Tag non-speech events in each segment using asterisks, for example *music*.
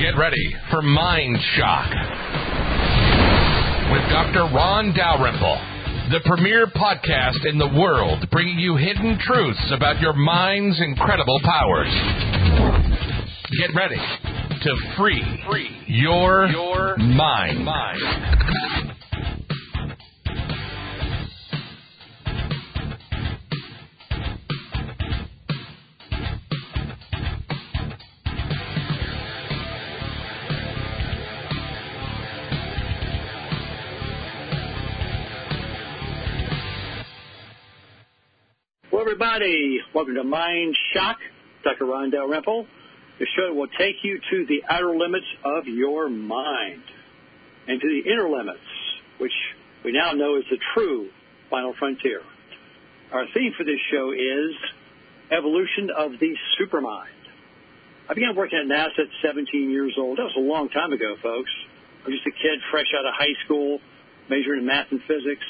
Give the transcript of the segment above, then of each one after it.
Get ready for Mind Shock with Dr. Ron Dalrymple, the premier podcast in the world bringing you hidden truths about your mind's incredible powers. Get ready to free, your mind. Mind. everybody. Welcome to Mind Shock. Dr. Ron Dalrymple. The show will take you to the outer limits of your mind and to the inner limits, which we now know is the true final frontier. Our theme for this show is evolution of the supermind. I began working at NASA at 17 years old. That was a long time ago, folks. I was just a kid fresh out of high school, majoring in math and physics,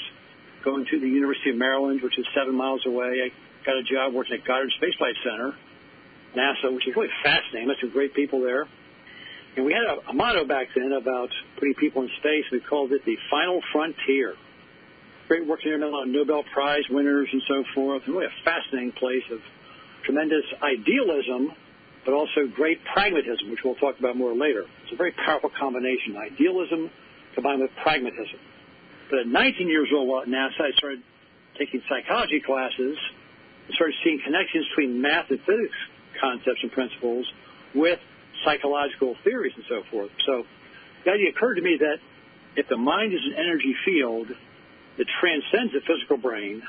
going to the University of Maryland, which is seven miles away. I got a job working at Goddard Space Flight Center, NASA, which is really fascinating. Met some great people there. And we had a, a motto back then about putting people in space. We called it the final frontier. Great work there, met a lot of Nobel Prize winners and so forth. And really a fascinating place of tremendous idealism, but also great pragmatism, which we'll talk about more later. It's a very powerful combination, idealism combined with pragmatism. But at 19 years old while at NASA, I started taking psychology classes and started seeing connections between math and physics concepts and principles with psychological theories and so forth. So the idea occurred to me that if the mind is an energy field that transcends the physical brain,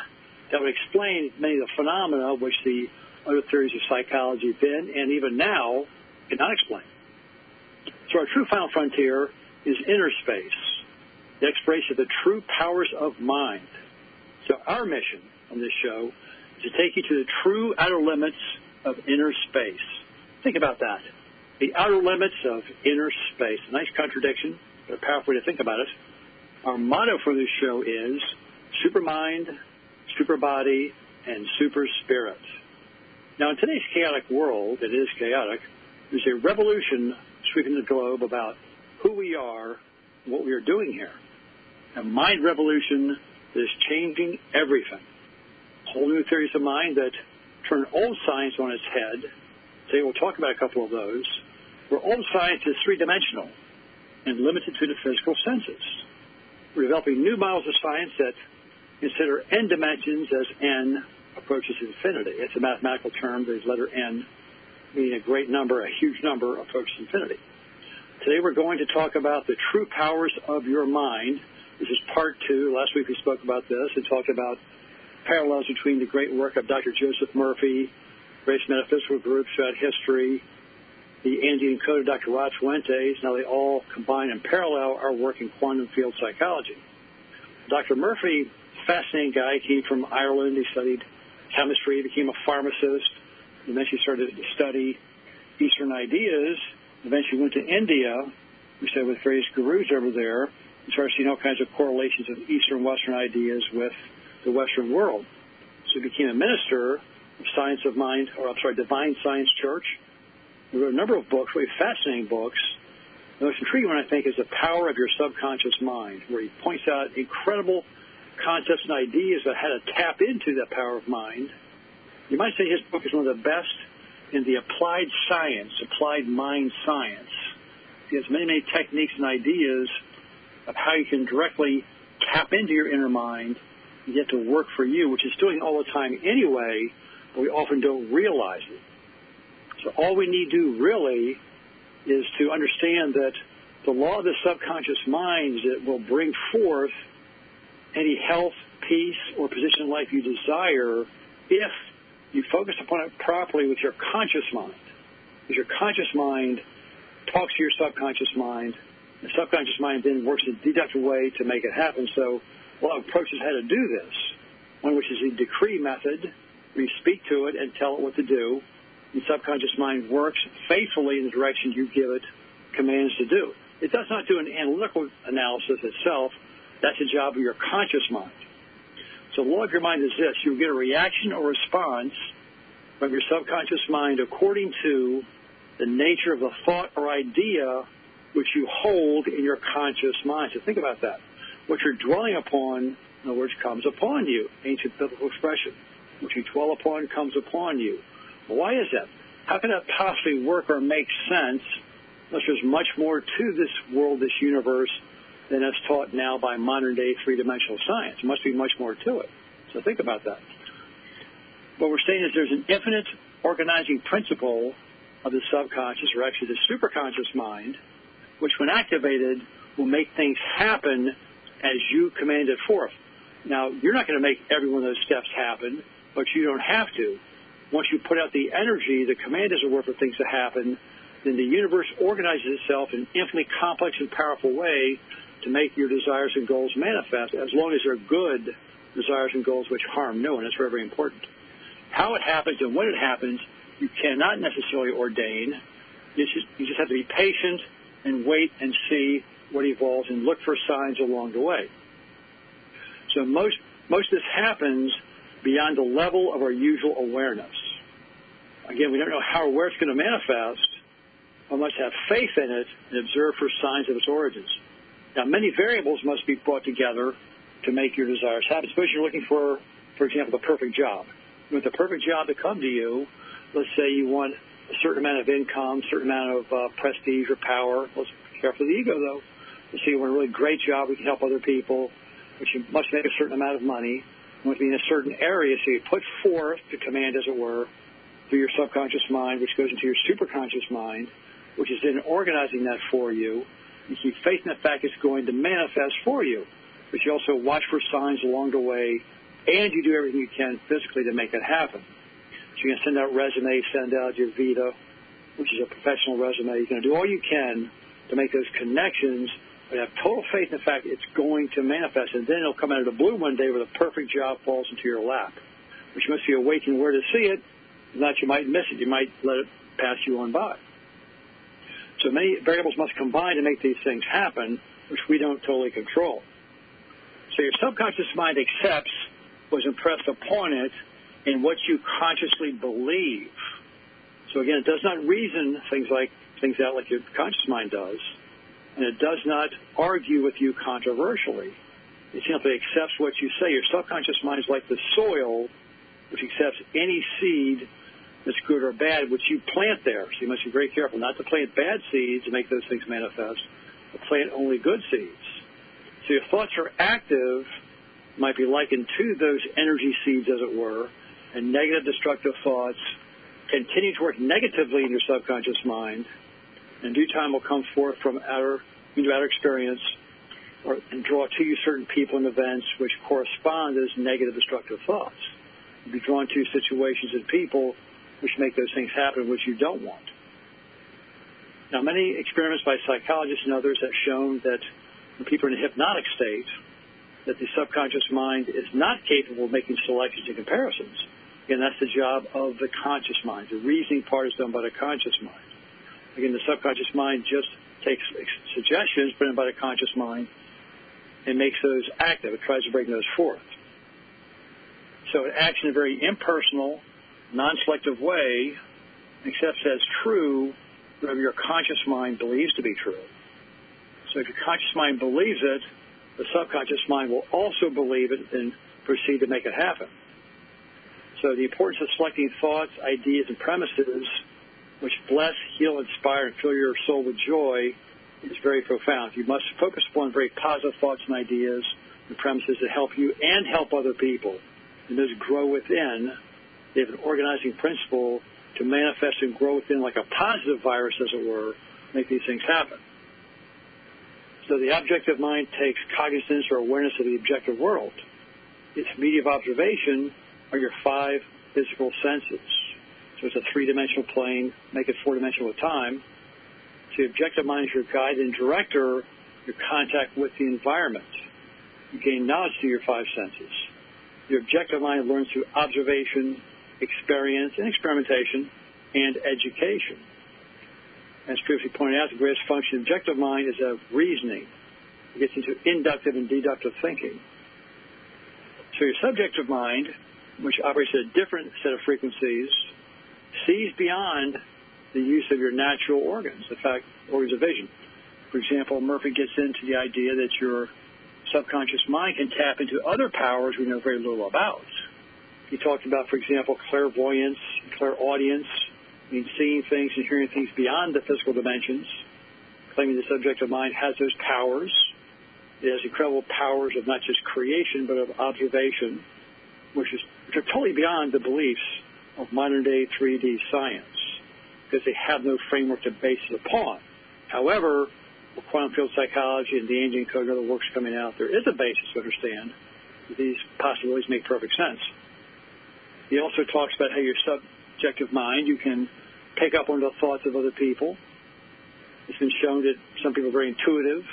that would explain many of the phenomena which the other theories of psychology then and even now cannot explain. So our true final frontier is inner space, the exploration of the true powers of mind. So our mission on this show is to take you to the true outer limits of inner space. Think about that. The outer limits of inner space. Nice contradiction, but a powerful way to think about it. Our motto for this show is supermind, super body, and super spirit. Now, in today's chaotic world, it is chaotic, there's a revolution sweeping the globe about who we are what we are doing here. A mind revolution that is changing everything whole new theories of mind that turn old science on its head. Today we'll talk about a couple of those. Where old science is three-dimensional and limited to the physical senses. We're developing new models of science that consider n dimensions as n approaches infinity. It's a mathematical term, the letter n, meaning a great number, a huge number approaches infinity. Today we're going to talk about the true powers of your mind. This is part two. Last week we spoke about this and talked about parallels between the great work of Dr. Joseph Murphy, various metaphysical groups throughout history, the Andean code of Dr. Rod Fuentes. Now they all combine and parallel our work in quantum field psychology. Dr. Murphy, fascinating guy, came from Ireland. He studied chemistry, became a pharmacist, and then eventually started to study Eastern ideas, eventually went to India, we said with various gurus over there, started seeing all kinds of correlations of Eastern Western ideas with the Western world. So he became a minister of Science of Mind, or I'm sorry, Divine Science Church. He wrote a number of books, really fascinating books. The most intriguing one, I think, is The Power of Your Subconscious Mind, where he points out incredible concepts and ideas about how to tap into that power of mind. You might say his book is one of the best in the applied science, applied mind science. He has many, many techniques and ideas of how you can directly tap into your inner mind and get to work for you, which is doing all the time anyway, but we often don't realize it. So all we need to do really is to understand that the law of the subconscious mind that will bring forth any health, peace, or position in life you desire if you focus upon it properly with your conscious mind. Because your conscious mind talks to your subconscious mind. The subconscious mind then works a deductive way to make it happen. So of approaches how to do this. One which is the decree method, you speak to it and tell it what to do. The subconscious mind works faithfully in the direction you give it commands to do. It does not do an analytical analysis itself. That's the job of your conscious mind. So the law of your mind is this. You get a reaction or response from your subconscious mind according to the nature of the thought or idea which you hold in your conscious mind. So think about that. What you're dwelling upon, in other words, comes upon you. Ancient biblical expression. What you dwell upon comes upon you. Why is that? How can that possibly work or make sense unless there's much more to this world, this universe, than is taught now by modern day three dimensional science? There must be much more to it. So think about that. What we're saying is there's an infinite organizing principle of the subconscious, or actually the superconscious mind, which when activated will make things happen as you command it forth. Now, you're not going to make every one of those steps happen, but you don't have to. Once you put out the energy, the command is it were for things to happen, then the universe organizes itself in an infinitely complex and powerful way to make your desires and goals manifest, as long as they're good desires and goals which harm no one. That's very, very important. How it happens and when it happens, you cannot necessarily ordain. You just, you just have to be patient and wait and see what evolves and look for signs along the way. So most most of this happens beyond the level of our usual awareness. Again, we don't know how or where it's going to manifest. We must have faith in it and observe for signs of its origins. Now, many variables must be brought together to make your desires happen. Suppose you're looking for, for example, the perfect job. Want the perfect job to come to you. Let's say you want a certain amount of income, certain amount of uh, prestige or power. Let's be careful of the ego, though. Let's you want a really great job, we can help other people, you must make a certain amount of money. Want to be in a certain area, so you put forth the command, as it were, through your subconscious mind, which goes into your superconscious mind, which is then organizing that for you. You keep faith in the fact it's going to manifest for you, but you also watch for signs along the way, and you do everything you can physically to make it happen. You're going to send out resumes, send out your Vita, which is a professional resume. You're going to do all you can to make those connections but have total faith in the fact it's going to manifest, and then it'll come out of the blue one day where the perfect job falls into your lap, which must be awakened where to see it. If not, you might miss it. You might let it pass you on by. So many variables must combine to make these things happen, which we don't totally control. So your subconscious mind accepts what's impressed upon it in what you consciously believe. So again, it does not reason things like things out like your conscious mind does and it does not argue with you controversially. It simply accepts what you say. Your subconscious mind is like the soil, which accepts any seed that's good or bad, which you plant there. So you must be very careful not to plant bad seeds and make those things manifest, but plant only good seeds. So your thoughts are active, might be likened to those energy seeds, as it were, and negative, destructive thoughts continue to work negatively in your subconscious mind and due time will come forth from outer into outer experience or, and draw to you certain people and events which correspond as negative destructive thoughts. You'll be drawn to situations and people which make those things happen which you don't want. Now, many experiments by psychologists and others have shown that when people are in a hypnotic state, that the subconscious mind is not capable of making selections and comparisons. Again, that's the job of the conscious mind. The reasoning part is done by the conscious mind. Again, the subconscious mind just takes suggestions put in by the conscious mind and makes those active. It tries to bring those forth. So it acts in a very impersonal, non-selective way, accepts as true whatever your conscious mind believes to be true. So if your conscious mind believes it, the subconscious mind will also believe it and proceed to make it happen. So the importance of selecting thoughts, ideas, and premises which bless, heal, inspire, and fill your soul with joy is very profound. You must focus upon very positive thoughts and ideas and premises that help you and help other people. And those grow within. They have an organizing principle to manifest and grow within like a positive virus, as it were, make these things happen. So the objective mind takes cognizance or awareness of the objective world. Its media of observation are your five physical senses. So it's a three-dimensional plane, make it four-dimensional with time. So the objective mind is your guide and director, your contact with the environment. You gain knowledge through your five senses. Your objective mind learns through observation, experience, and experimentation, and education. As previously pointed out, the greatest function of the objective mind is of reasoning. It gets into inductive and deductive thinking. So your subjective mind, which operates at a different set of frequencies, sees beyond the use of your natural organs, in fact, organs of vision. For example, Murphy gets into the idea that your subconscious mind can tap into other powers we know very little about. He talked about, for example, clairvoyance, clairaudience, means seeing things and hearing things beyond the physical dimensions, claiming the subjective mind has those powers. It has incredible powers of not just creation, but of observation, which, is, which are totally beyond the beliefs of modern day 3D science, because they have no framework to base it upon. However, with quantum field psychology and the Andean Code and other works coming out, there is a basis to understand these possibilities make perfect sense. He also talks about how your subjective mind, you can pick up on the thoughts of other people. It's been shown that some people are very intuitive,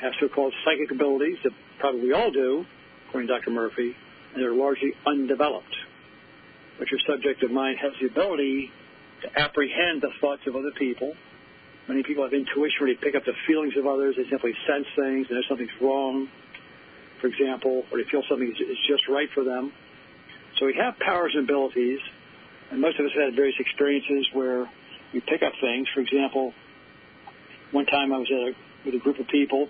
have so-called psychic abilities that probably we all do, according to Dr. Murphy, they're largely undeveloped. But your subjective mind has the ability to apprehend the thoughts of other people. Many people have intuition where they pick up the feelings of others. They simply sense things and know something's wrong, for example, or they feel something is just right for them. So we have powers and abilities, and most of us have had various experiences where we pick up things. For example, one time I was a, with a group of people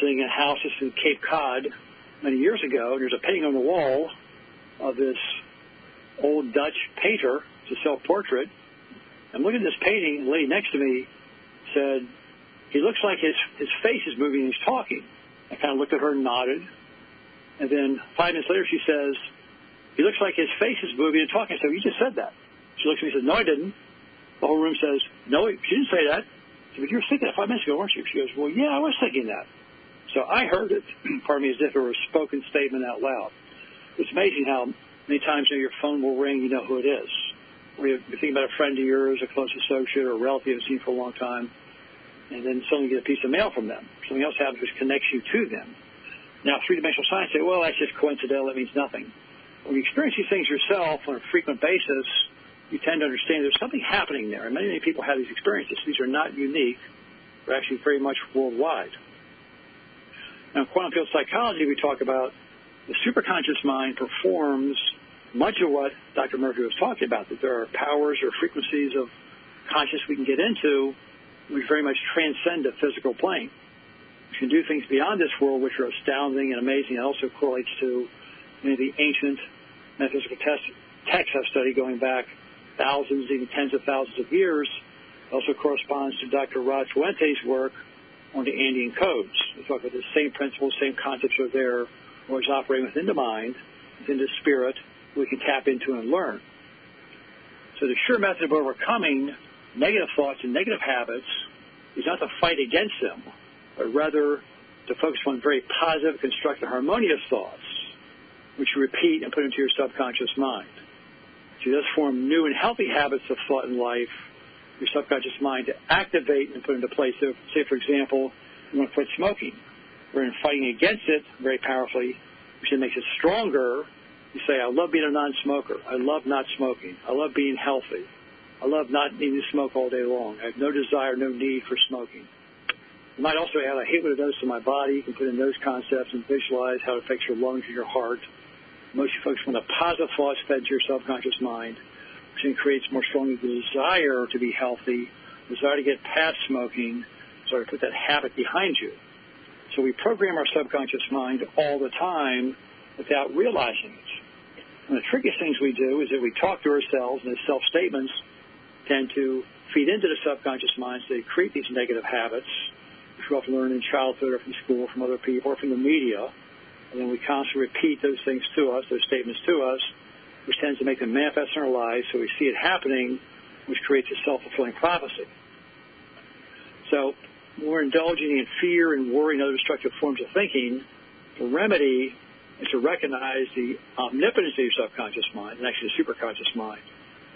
sitting in a house in Cape Cod many years ago, and there's a painting on the wall of this old Dutch painter. It's a self-portrait. I'm looking at this painting, the lady next to me said, he looks like his, his face is moving and he's talking. I kind of looked at her and nodded. And then five minutes later she says, he looks like his face is moving and talking. Said, you just said that. She looks at me and says, no, I didn't. The whole room says, no, she didn't say that. I said, but you were thinking that five minutes ago, weren't you? She goes, well, yeah, I was thinking that. So I heard it, *clears throat* pardon me, as if it were a spoken statement out loud. It's amazing how many times you your phone will ring, you know who it is. Or you're thinking about a friend of yours, a close associate, or a relative you've seen for a long time, and then suddenly get a piece of mail from them. Something else happens which connects you to them. Now, three-dimensional science say, well, that's just coincidental. That means nothing. When you experience these things yourself on a frequent basis, you tend to understand there's something happening there. And many, many people have these experiences. These are not unique. They're actually very much worldwide. Now, in quantum field psychology, we talk about the superconscious mind performs much of what Dr. Murphy was talking about, that there are powers or frequencies of consciousness we can get into which very much transcend the physical plane. We can do things beyond this world which are astounding and amazing. It also correlates to many of the ancient metaphysical texts I've studied going back thousands, even tens of thousands of years. It also corresponds to Dr. Rod Fuente's work on the Andean codes. Talk about the same principles, same concepts are there, always operating within the mind, within the spirit, we can tap into and learn. So the sure method of overcoming negative thoughts and negative habits is not to fight against them, but rather to focus on very positive, constructive, harmonious thoughts, which you repeat and put into your subconscious mind. So you thus form new and healthy habits of thought in life, your subconscious mind to activate and put into place. So, say, for example, you want to quit smoking. We're in fighting against it very powerfully, which then makes it stronger. You say, I love being a non-smoker. I love not smoking. I love being healthy. I love not needing to smoke all day long. I have no desire, no need for smoking. You might also add, I hate what it does to my body. You can put in those concepts and visualize how it affects your lungs and your heart. Most folks want the positive thoughts fed to your subconscious mind, then creates more strongly the desire to be healthy, desire to get past smoking, so to put that habit behind you. So we program our subconscious mind all the time without realizing it. And the trickiest things we do is that we talk to ourselves and the self-statements tend to feed into the subconscious mind so they create these negative habits, which we often learn in childhood or from school, from other people, or from the media. And then we constantly repeat those things to us, those statements to us, which tends to make them manifest in our lives so we see it happening, which creates a self-fulfilling prophecy. So we're indulging in fear and worry and other destructive forms of thinking, the remedy is to recognize the omnipotence of your subconscious mind, and actually the superconscious mind,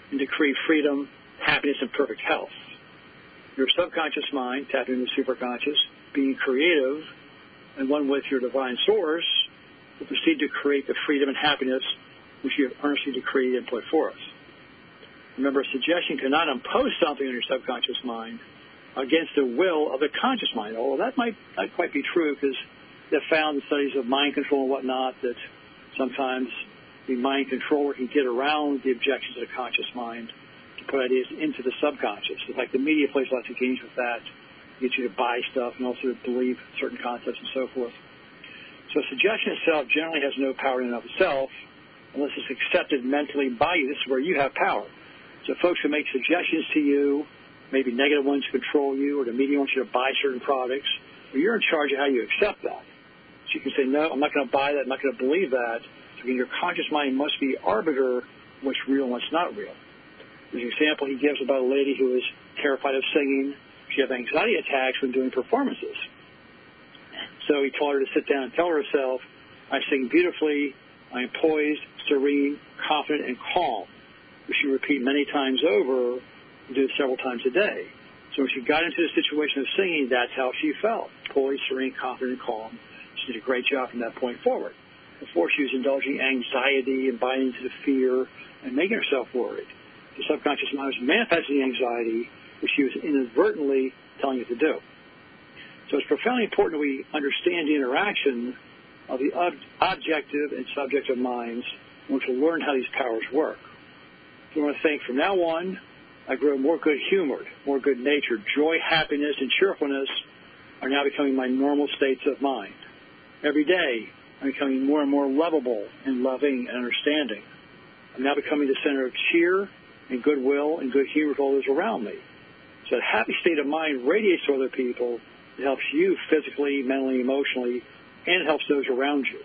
and to create freedom happiness and perfect health. your subconscious mind, tapping into the superconscious, being creative, and one with your divine source, will proceed to create the freedom and happiness which you have earnestly decreed and put forth. Remember, a suggestion cannot impose something on your subconscious mind against the will of the conscious mind. Although that might not quite be true because they've found in studies of mind control and whatnot that sometimes the mind controller can get around the objections of the conscious mind to put ideas into the subconscious. Like the media plays lots of games with that, get you to buy stuff and also to believe certain concepts and so forth. So suggestion itself generally has no power in and of itself unless it's accepted mentally by you. This is where you have power. So folks who make suggestions to you, maybe negative ones control you, or the media wants you to buy certain products, well, you're in charge of how you accept that. So you can say, no, I'm not going to buy that. I'm not going to believe that. So again, your conscious mind must be arbiter what's real and what's not real. There's an example he gives about a lady who is terrified of singing. She had anxiety attacks when doing performances. So he told her to sit down and tell herself, I sing beautifully, I am poised, serene, confident, and calm. Which she repeat many times over and do it several times a day. So when she got into the situation of singing, that's how she felt. Poised, serene, confident, and calm. She did a great job from that point forward. Before she was indulging anxiety and buying into the fear and making herself worried. The subconscious mind was manifesting anxiety, which she was inadvertently telling it to do. So it's profoundly important that we understand the interaction of the ob- objective and subjective minds and we learn how these powers work. So I want to think from now on, I grow more good humored, more good natured. Joy, happiness, and cheerfulness are now becoming my normal states of mind. Every day, I'm becoming more and more lovable and loving and understanding. I'm now becoming the center of cheer and goodwill and good humor to all those around me. So a happy state of mind radiates to other people. It helps you physically, mentally, emotionally, and helps those around you.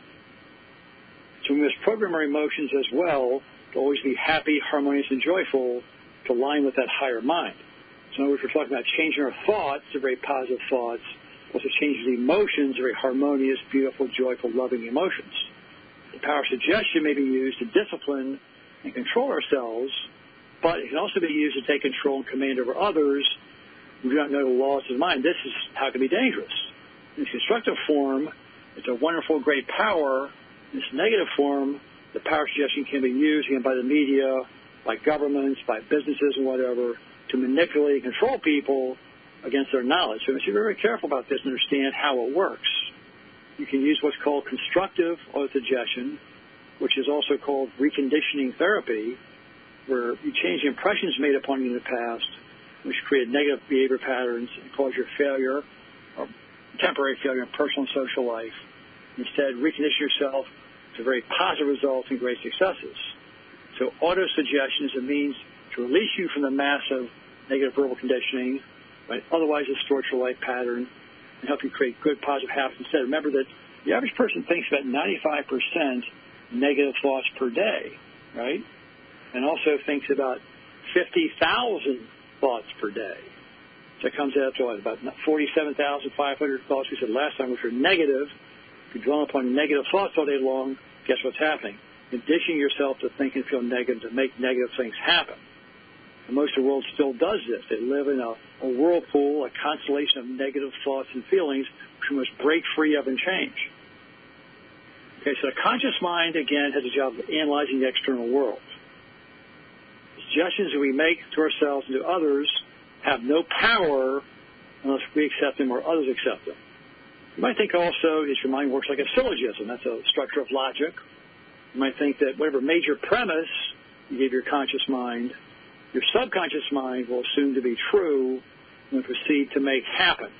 So we must program our emotions as well to always be happy, harmonious, and joyful to align with that higher mind. So in other words, we're talking about changing our thoughts to very positive thoughts, also changing the emotions to very harmonious, beautiful, joyful, loving emotions. The power of suggestion may be used to discipline and control ourselves, but it can also be used to take control and command over others who do not know the laws of the mind. This is how it can be dangerous. In its constructive form, it's a wonderful, great power. In its negative form, the power suggestion can be used again by the media, by governments, by businesses, and whatever to manipulate and control people against their knowledge. So we must be very careful about this and understand how it works. You can use what's called constructive autosuggestion, which is also called reconditioning therapy, where you change the impressions made upon you in the past, which create negative behavior patterns and cause your failure or temporary failure in personal and social life. Instead, recondition yourself to very positive results and great successes. So autosuggestion is a means to release you from the massive negative verbal conditioning, right? otherwise distort your life pattern and help you create good positive habits instead. Remember that the average person thinks about 95% negative thoughts per day, right? And also thinks about 50,000 thoughts per day. So it comes out to what, about 47,500 thoughts we said last time, which are negative. If you dwell upon negative thoughts all day long, guess what's happening? Conditioning yourself to think and feel negative to make negative things happen. And most of the world still does this. They live in a, a whirlpool, a constellation of negative thoughts and feelings, which we must break free of and change. Okay, so the conscious mind, again, has a job of analyzing the external world. The suggestions that we make to ourselves and to others have no power unless we accept them or others accept them. You might think also that your mind works like a syllogism. That's a structure of logic. You might think that whatever major premise you give your conscious mind, your subconscious mind will assume to be true and proceed to make happen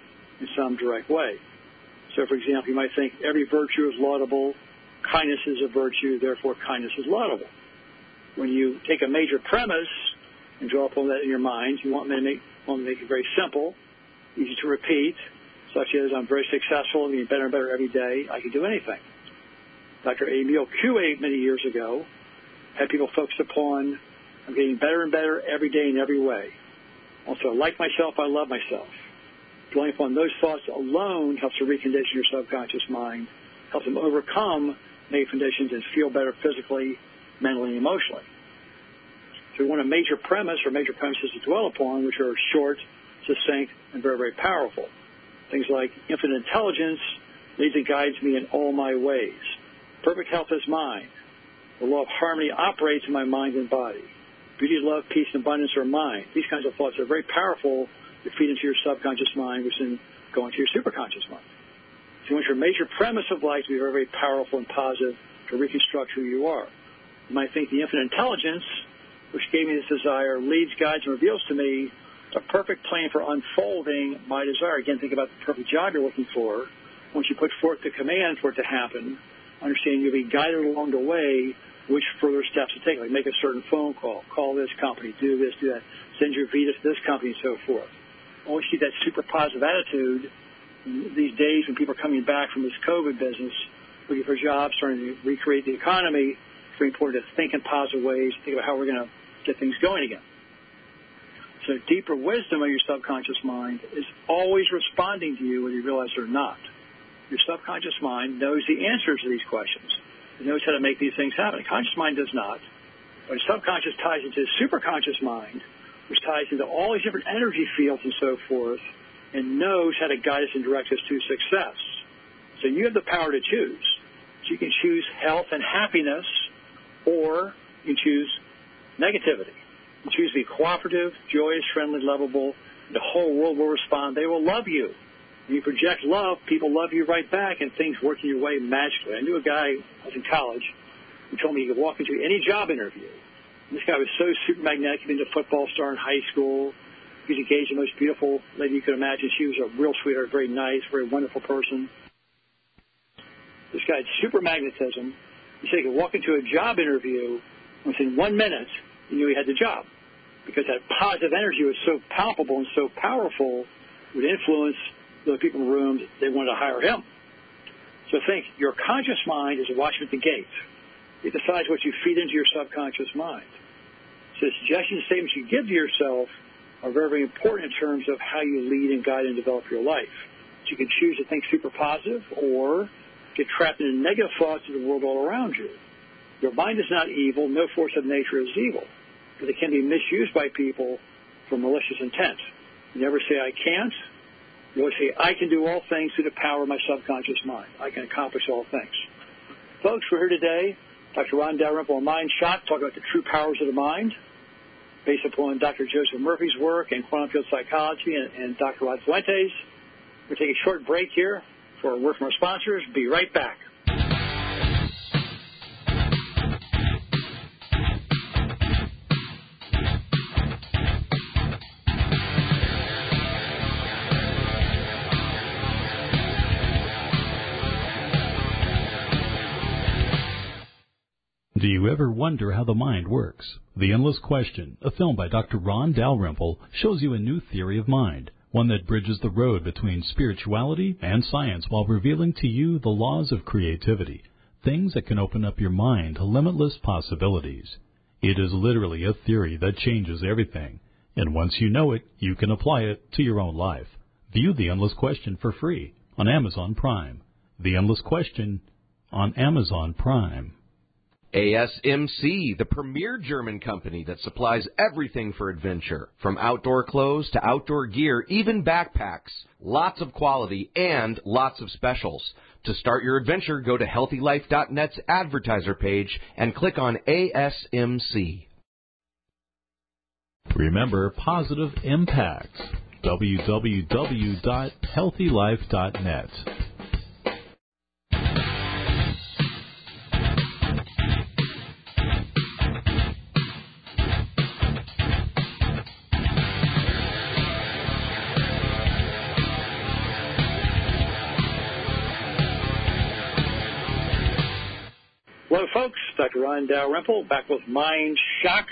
in some direct way. So, for example, you might think every virtue is laudable, kindness is a virtue, therefore kindness is laudable. When you take a major premise and draw upon that in your mind, you want to make, want to make it very simple, easy to repeat, such as I'm very successful, I'm getting better and better every day, I can do anything. Dr. Emil Coué many years ago had people focus upon I'm getting better and better every day in every way. Also, I like myself, I love myself. Dwelling upon those thoughts alone helps to recondition your subconscious mind, helps them overcome negative conditions and feel better physically, mentally, and emotionally. So we want a major premise or major premises to dwell upon, which are short, succinct, and very, very powerful. Things like infinite intelligence leads and guides me in all my ways. Perfect health is mine. The law of harmony operates in my mind and body. Beauty, love, peace, and abundance are mine. These kinds of thoughts are very powerful to feed into your subconscious mind, which then go into your superconscious mind. So you want your major premise of life to be very, very powerful and positive to reconstruct who you are. You might think the infinite intelligence, which gave me this desire, leads, guides, and reveals to me a perfect plan for unfolding my desire. Again, think about the perfect job you're looking for. Once you put forth the command for it to happen, understand you'll be guided along the way which further steps to take, like make a certain phone call, call this company, do this, do that, send your Vita to this company, and so forth. Always keep that super positive attitude. These days when people are coming back from this COVID business, looking for jobs, starting to recreate the economy, it's very important to think in positive ways, think about how we're going to get things going again. So deeper wisdom of your subconscious mind is always responding to you whether you realize it or not. Your subconscious mind knows the answers to these questions. It knows how to make these things happen. Conscious mind does not. But subconscious ties into the superconscious mind, which ties into all these different energy fields and so forth, and knows how to guide us and direct us to success. So you have the power to choose. So you can choose health and happiness, or you can choose negativity. Choose to be cooperative, joyous, friendly, lovable. The whole world will respond. They will love you. You project love, people love you right back, and things work in your way magically. I knew a guy, I was in college, who told me he could walk into any job interview. This guy was so super magnetic. He'd been a football star in high school. He was engaged the most beautiful lady you could imagine. She was a real sweetheart, very nice, very wonderful person. This guy had super magnetism. He said he could walk into a job interview, within one minute, he knew he had the job. Because that positive energy was so palpable and so powerful, would influence the people in the room, they wanted to hire him. So think, your conscious mind is a watchman at the gate. It decides what you feed into your subconscious mind. So the suggestions, and statements you give to yourself are very, very important in terms of how you lead and guide and develop your life. So you can choose to think super positive or get trapped in negative thoughts of the world all around you. Your mind is not evil. No force of nature is evil. But it can be misused by people for malicious intent. You never say, I can't. You always say, I can do all things through the power of my subconscious mind. I can accomplish all things. Folks, we're here today. Dr. Ron Dalrymple on Mind Shock, talking about the true powers of the mind, based upon Dr. Joseph Murphy's work in quantum field psychology and, and Dr. Rod Fuentes. We're taking a short break here for a word from our sponsors. Be right back. Do you ever wonder how the mind works? The Endless Question, a film by Dr. Ron Dalrymple, shows you a new theory of mind, one that bridges the road between spirituality and science while revealing to you the laws of creativity, things that can open up your mind to limitless possibilities. It is literally a theory that changes everything, and once you know it, you can apply it to your own life. View The Endless Question for free on Amazon Prime. The Endless Question on Amazon Prime. ASMC, the premier German company that supplies everything for adventure, from outdoor clothes to outdoor gear, even backpacks. Lots of quality and lots of specials. To start your adventure, go to healthylife.net's advertiser page and click on ASMC. Remember positive impacts. www.healthylife.net. Dr. Ron Dalrymple back with Mind Shock,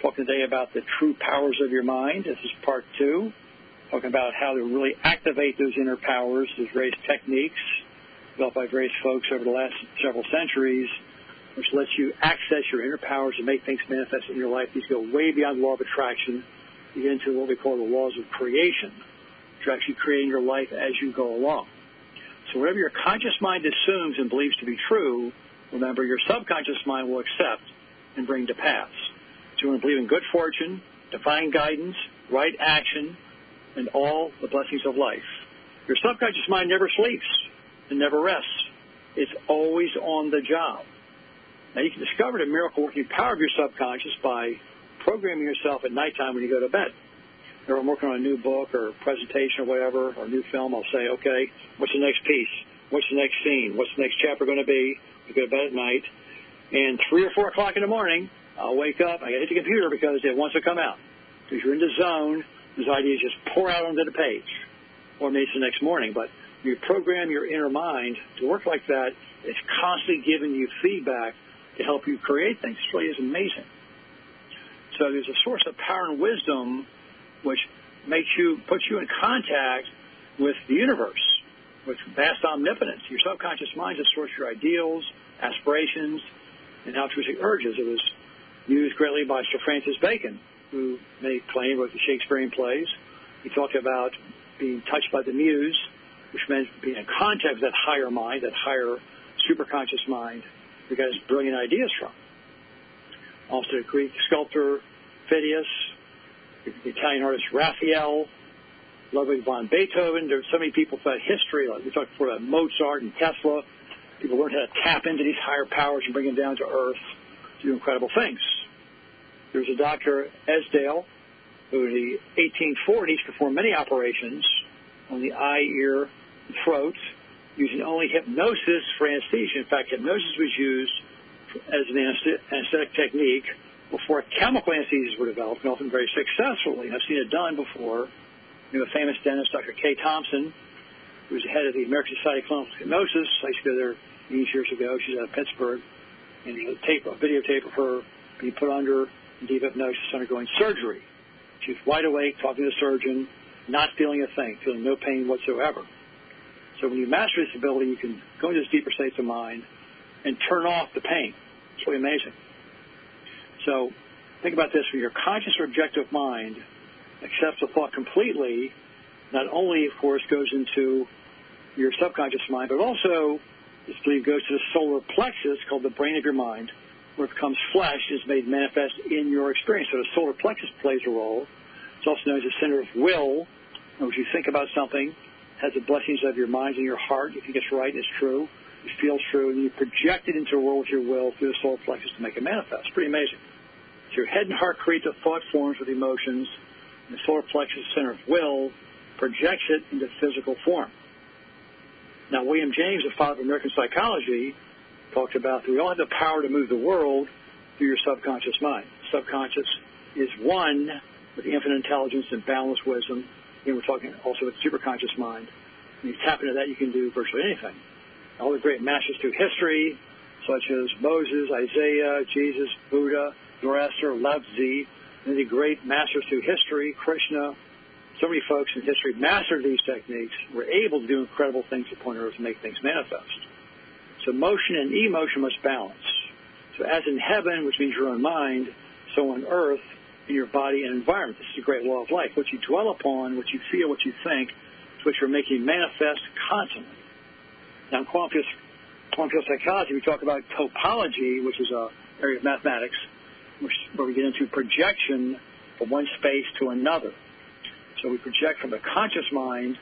talking today about the true powers of your mind. This is part two, talking about how to really activate those inner powers. There's various techniques developed by various folks over the last several centuries, which lets you access your inner powers and make things manifest in your life. These go way beyond the law of attraction. You get into what we call the laws of creation, which are actually creating your life as you go along. So whatever your conscious mind assumes and believes to be true, remember, your subconscious mind will accept and bring to pass. So you want to believe in good fortune, divine guidance, right action, and all the blessings of life. Your subconscious mind never sleeps and never rests. It's always on the job. Now you can discover the miracle working power of your subconscious by programming yourself at nighttime when you go to bed. Or I'm working on a new book or presentation or whatever, or a new film, I'll say, okay, what's the next piece? What's the next scene? What's the next chapter going to be? I go to bed at night. And 3 or 4 o'clock in the morning, I'll wake up. I got to hit the computer because it wants to come out. Because you're in the zone, those ideas just pour out onto the page. Or maybe it's the next morning. But you program your inner mind to work like that. It's constantly giving you feedback to help you create things. It really is amazing. So there's a source of power and wisdom which makes you puts you in contact with the universe, with vast omnipotence. Your subconscious mind is the source of your ideals, aspirations, and altruistic urges. It was used greatly by Sir Francis Bacon, who made claim with the Shakespearean plays. He talked about being touched by the muse, which meant being in contact with that higher mind, that higher superconscious mind, we got his brilliant ideas from. Also, the Greek sculptor Phidias, the Italian artist Raphael, Ludwig von Beethoven. There's so many people throughout history, like we talked before about Mozart and Tesla. People learned how to tap into these higher powers and bring them down to earth to do incredible things. There's a Dr. Esdaile who in the 1840s performed many operations on the eye, ear, and throat using only hypnosis for anesthesia. In fact, hypnosis was used as an anesthetic technique before chemical anesthesias were developed, and often very successfully. I've seen it done before. Know, a famous dentist, Dr. Kay Thompson, who was the head of the American Society of Clinical Hypnosis. I used to go there years ago. She's out of Pittsburgh. And a tape, a videotape of her being put under deep hypnosis, undergoing surgery. She's wide awake, talking to the surgeon, not feeling a thing, feeling no pain whatsoever. So when you master this ability, you can go into these deeper states of mind and turn off the pain. It's really amazing. So think about this: when your conscious or objective mind accepts a thought completely, not only, of course, goes into your subconscious mind, but also, it's believed, goes to the solar plexus, called the brain of your mind, where it becomes flesh, is made manifest in your experience. So the solar plexus plays a role. It's also known as the center of will. As you think about something, has the blessings of your mind and your heart. If you it's right and it's true. It feels true, and you project it into the world with your will through the solar plexus to make it manifest. Pretty amazing. So your head and heart create the thought forms with emotions, the solar plexus center of will projects it into physical form. Now, William James, the father of American psychology, talked about that we all have the power to move the world through your subconscious mind. Subconscious is one with infinite intelligence and boundless wisdom Again, we're talking also with superconscious mind. When you tap into that, you can do virtually anything. All the great masters through history, such as Moses, Isaiah, Jesus, Buddha, Zoroaster, and the great masters through history, Krishna, so many folks in history mastered these techniques, were able to do incredible things upon earth and make things manifest. So motion and emotion must balance. So as in heaven, which means your own mind, so on earth, in your body and environment. This is a great law of life. What you dwell upon, what you feel, what you think, is what you're making manifest constantly. Now, in quantum field, quantum field psychology, we talk about topology, which is a area of mathematics, where we get into projection from one space to another. So we project from the conscious mind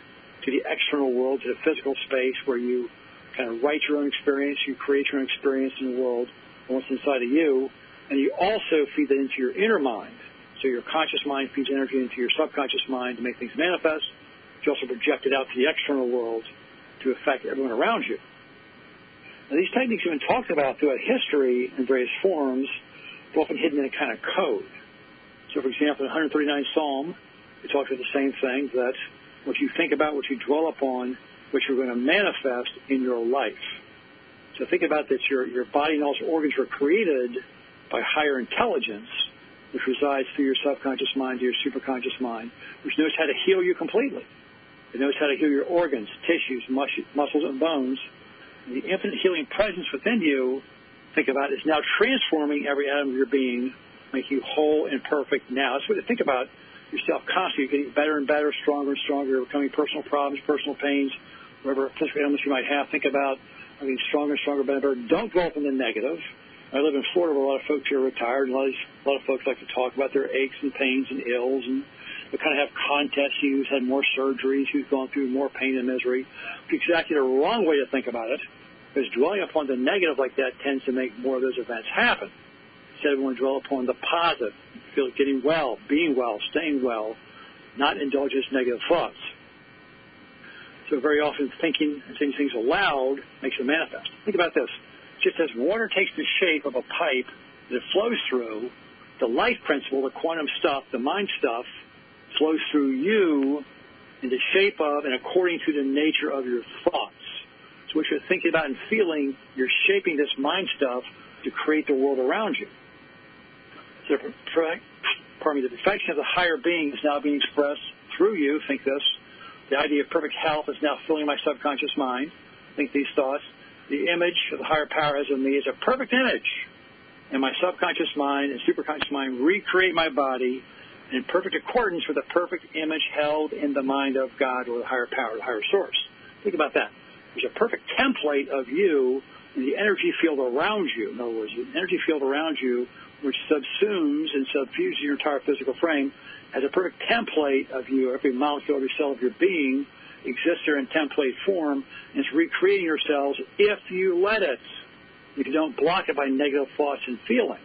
to the external world, to the physical space where you kind of write your own experience, you create your own experience in the world, what's inside of you, and you also feed that into your inner mind. So your conscious mind feeds energy into your subconscious mind to make things manifest. You also project it out to the external world to affect everyone around you. Now, these techniques have been talked about throughout history in various forms, often hidden in a kind of code. So, for example, in 139 Psalm, it talks about the same thing that what you think about, what you dwell upon, what you're going to manifest in your life. So think about that your, your body and all its organs were created by higher intelligence which resides through your subconscious mind to your superconscious mind, which knows how to heal you completely. It knows how to heal your organs, tissues, mus- muscles, and bones. And the infinite healing presence within you, think about, is now transforming every atom of your being, making you whole and perfect now. That's what to think about yourself constantly. You're getting better and better, stronger and stronger, overcoming personal problems, personal pains, whatever physical ailments you might have. Think about getting stronger and stronger, better. Don't dwell on the negative. I live in Florida where a lot of folks here are retired, and a lot of, a lot of folks like to talk about their aches and pains and ills and They kind of have contests, who's had more surgeries, who's gone through more pain and misery. It's exactly the wrong way to think about it, because dwelling upon the negative like that tends to make more of those events happen. Instead, we want to dwell upon the positive, feel getting well, being well, staying well, not indulge in negative thoughts. So very often thinking and saying things aloud makes it manifest. Think about this. Just as water takes the shape of a pipe that flows through, the life principle, the quantum stuff, the mind stuff, flows through you in the shape of and according to the nature of your thoughts. What you're thinking about and feeling, you're shaping this mind stuff to create the world around you. So, pardon me, the perfection of the higher being is now being expressed through you. Think this. The idea of perfect health is now filling my subconscious mind. Think these thoughts. The image of the higher power as in me is a perfect image. And my subconscious mind and superconscious mind recreate my body in perfect accordance with the perfect image held in the mind of God or the higher power, the higher source. Think about that. There's a perfect template of you in the energy field around you. In other words, the energy field around you, which subsumes and subfuses your entire physical frame, has a perfect template of you. Every molecule, every cell of your being exists there in template form, and it's recreating yourselves if you let it. If you don't block it by negative thoughts and feelings.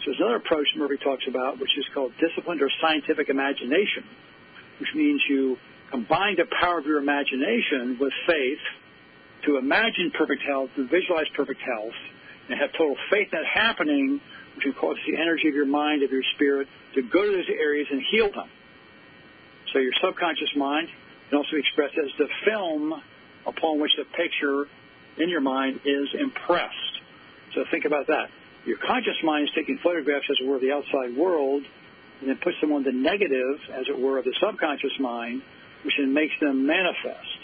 So there's another approach Murphy talks about, which is called disciplined or scientific imagination, which means you combine the power of your imagination with faith to imagine perfect health, to visualize perfect health, and have total faith in that happening, which will cause the energy of your mind, of your spirit, to go to those areas and heal them. So your subconscious mind can also be expressed as the film upon which the picture in your mind is impressed. So think about that. Your conscious mind is taking photographs, as it were, of the outside world, and then puts them on the negative, as it were, of the subconscious mind, which then makes them manifest.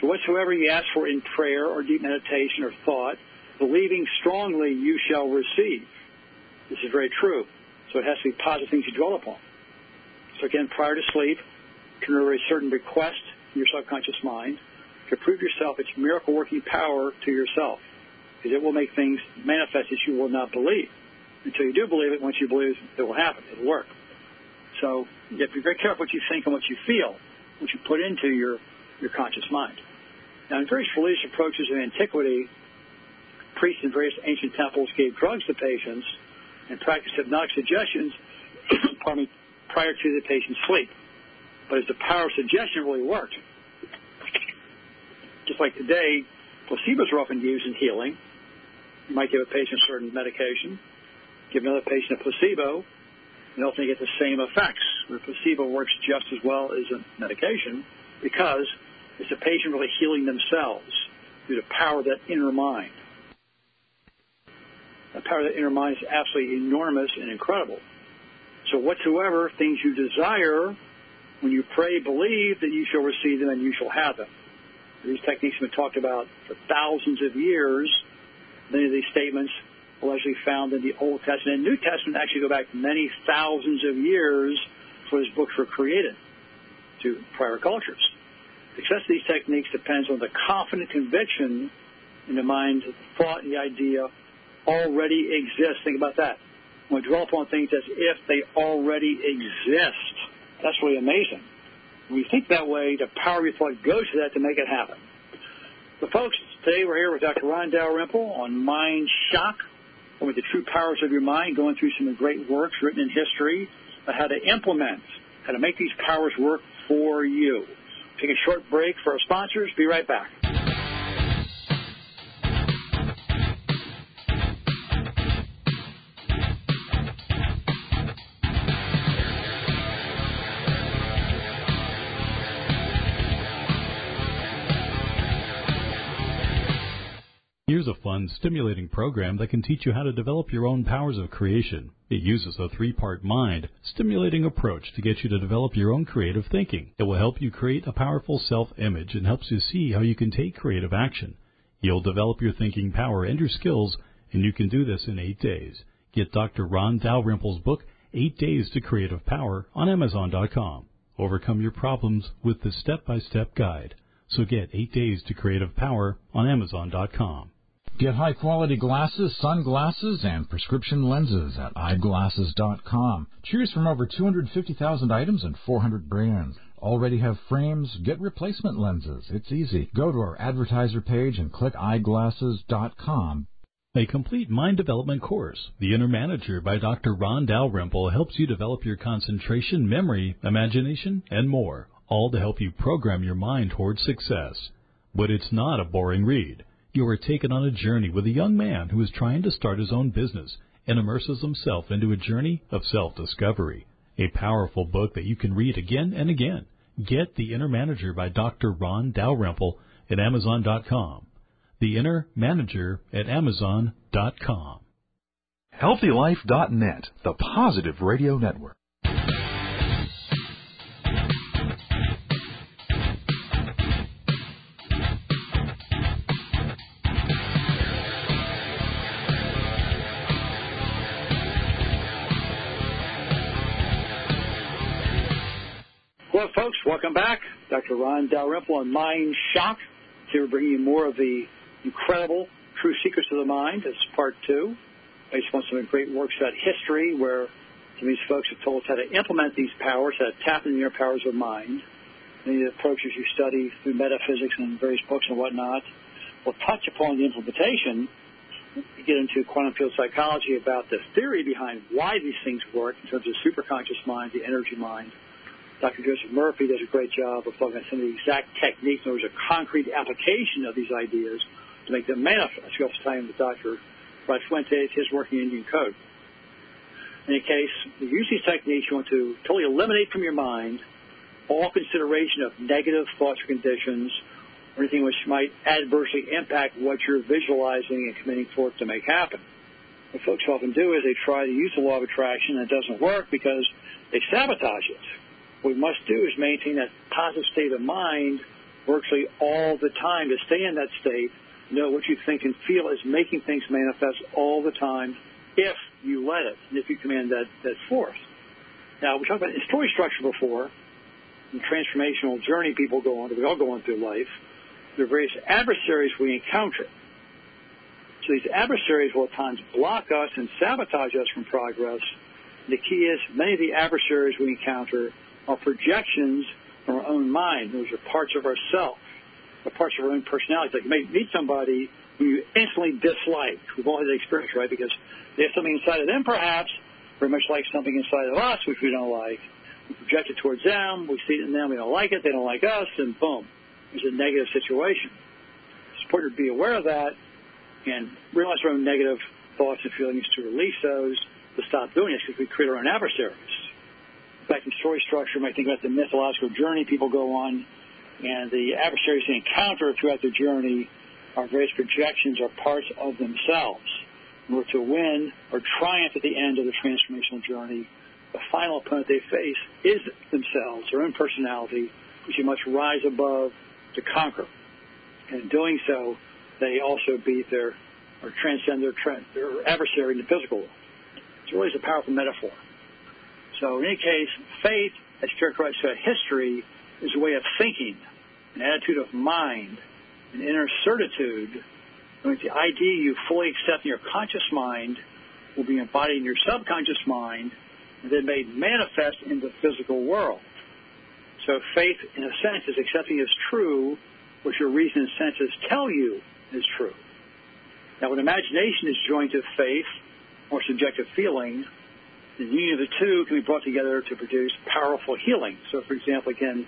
So whatsoever you ask for in prayer or deep meditation or thought, believing strongly you shall receive. This is very true. So it has to be positive things you dwell upon. So again, prior to sleep, remember a certain request in your subconscious mind to prove yourself its miracle working power to yourself because it will make things manifest that you will not believe. Until you do believe it, once you believe it, it will happen. It will work. So you have to be very careful what you think and what you feel, what you put into your, your conscious mind. Now, in various religious approaches in antiquity, priests in various ancient temples gave drugs to patients and practiced hypnotic suggestions *coughs* pardon me, prior to the patient's sleep. But as the power of suggestion really worked, just like today, placebos are often used in healing, you might give a patient certain medication, give another patient a placebo, and often get the same effects. The placebo works just as well as a medication because it's the patient really healing themselves through the power of that inner mind. The power of that inner mind is absolutely enormous and incredible. So whatsoever things you desire, when you pray, believe that you shall receive them and you shall have them. These techniques have been talked about for thousands of years Many of these statements allegedly found in the Old Testament and New Testament actually go back many thousands of years before these books were created to prior cultures. Success of these techniques depends on the confident conviction in the mind that the thought and the idea already exist. Think about that. When we dwell upon things as if they already exist, that's really amazing. When you think that way, the power of your thought goes to that to make it happen. So, folks, today we're here with Dr. Ron Dalrymple on Mind Shock, with the true powers of your mind, going through some of the great works written in history on how to implement, how to make these powers work for you. Take a short break for our sponsors. Be right back. Fun, stimulating program that can teach you how to develop your own powers of creation. It uses a three part mind stimulating approach to get you to develop your own creative thinking. It will help you create a powerful self image and helps you see how you can take creative action. You'll develop your thinking power and your skills, and you can do this in eight days. Get Dr. Ron Dalrymple's book, Eight Days to Creative Power, on Amazon.com. Overcome your problems with the step by step guide. So get Eight Days to Creative Power on Amazon.com. Get high quality glasses, sunglasses, and prescription lenses at eyeglasses.com. Choose from over 250,000 items and 400 brands. Already have frames? Get replacement lenses. It's easy. Go to our advertiser page and click eyeglasses.com. A complete mind development course, The Inner Manager by Dr. Ron Dalrymple, helps you develop your concentration, memory, imagination, and more, all to help you program your mind towards success. But it's not a boring read. You are taken on a journey with a young man who is trying to start his own business and immerses himself into a journey of self-discovery. A powerful book that you can read again and again. Get The Inner Manager by Dr. Ron Dalrymple at Amazon.com. The Inner Manager at Amazon.com. HealthyLife.net, the positive radio network. Welcome back. Dr. Ron Dalrymple on Mind Shock. Here we're bringing you more of the incredible true secrets of the mind. It's part two, based on some great works about history, where some of these folks have told us how to implement these powers, how to tap into your powers of mind. Many of the approaches you study through metaphysics and various books and whatnot We'll touch upon the implementation. Get into quantum field psychology about the theory behind why these things work in terms of superconscious mind, the energy mind Dr. Joseph Murphy does a great job of looking at some of the exact techniques. There was a concrete application of these ideas to make them manifest. You also tie in with Dr. Rod Fuentes, his working Indian code. In any case, you use these techniques, you want to totally eliminate from your mind all consideration of negative thoughts or conditions or anything which might adversely impact what you're visualizing and committing forth to make happen. What folks often do is they try to use the law of attraction and it doesn't work because they sabotage it what we must do is maintain that positive state of mind virtually all the time to stay in that state. Know what you think and feel is making things manifest all the time if you let it, and if you command that, that force. Now, we talked about story structure before, the transformational journey people go on, we all go on through life. There are various adversaries we encounter. So these adversaries will at times block us and sabotage us from progress. The key is many of the adversaries we encounter are projections from our own mind. Those are parts of ourself, or parts of our own personality. Like you may meet somebody who you instantly dislike. We've all had that experience, right? Because they have something inside of them, perhaps, very much like something inside of us, which we don't like. We project it towards them. We see it in them. We don't like it. They don't like us, and boom, there's a negative situation. It's important to be aware of that and realize our own negative thoughts and feelings to release those, to stop doing it because we create our own adversaries back in story structure, might think about the mythological journey people go on, and the adversaries they encounter throughout their journey are various projections or parts of themselves. In order to win or triumph at the end of the transformational journey, the final opponent they face is themselves, their own personality, which you must rise above to conquer. And in doing so, they also beat their or transcend their, their adversary in the physical world. It's really a powerful metaphor. So in any case, faith, as characterized by history, is a way of thinking, an attitude of mind, an inner certitude. Means the idea you fully accept in your conscious mind will be embodied in your subconscious mind and then made manifest in the physical world. So faith, in a sense, is accepting as true what your reason and senses tell you is true. Now, when imagination is joined to faith or subjective feeling, the union of the two can be brought together to produce powerful healing. So, for example, again,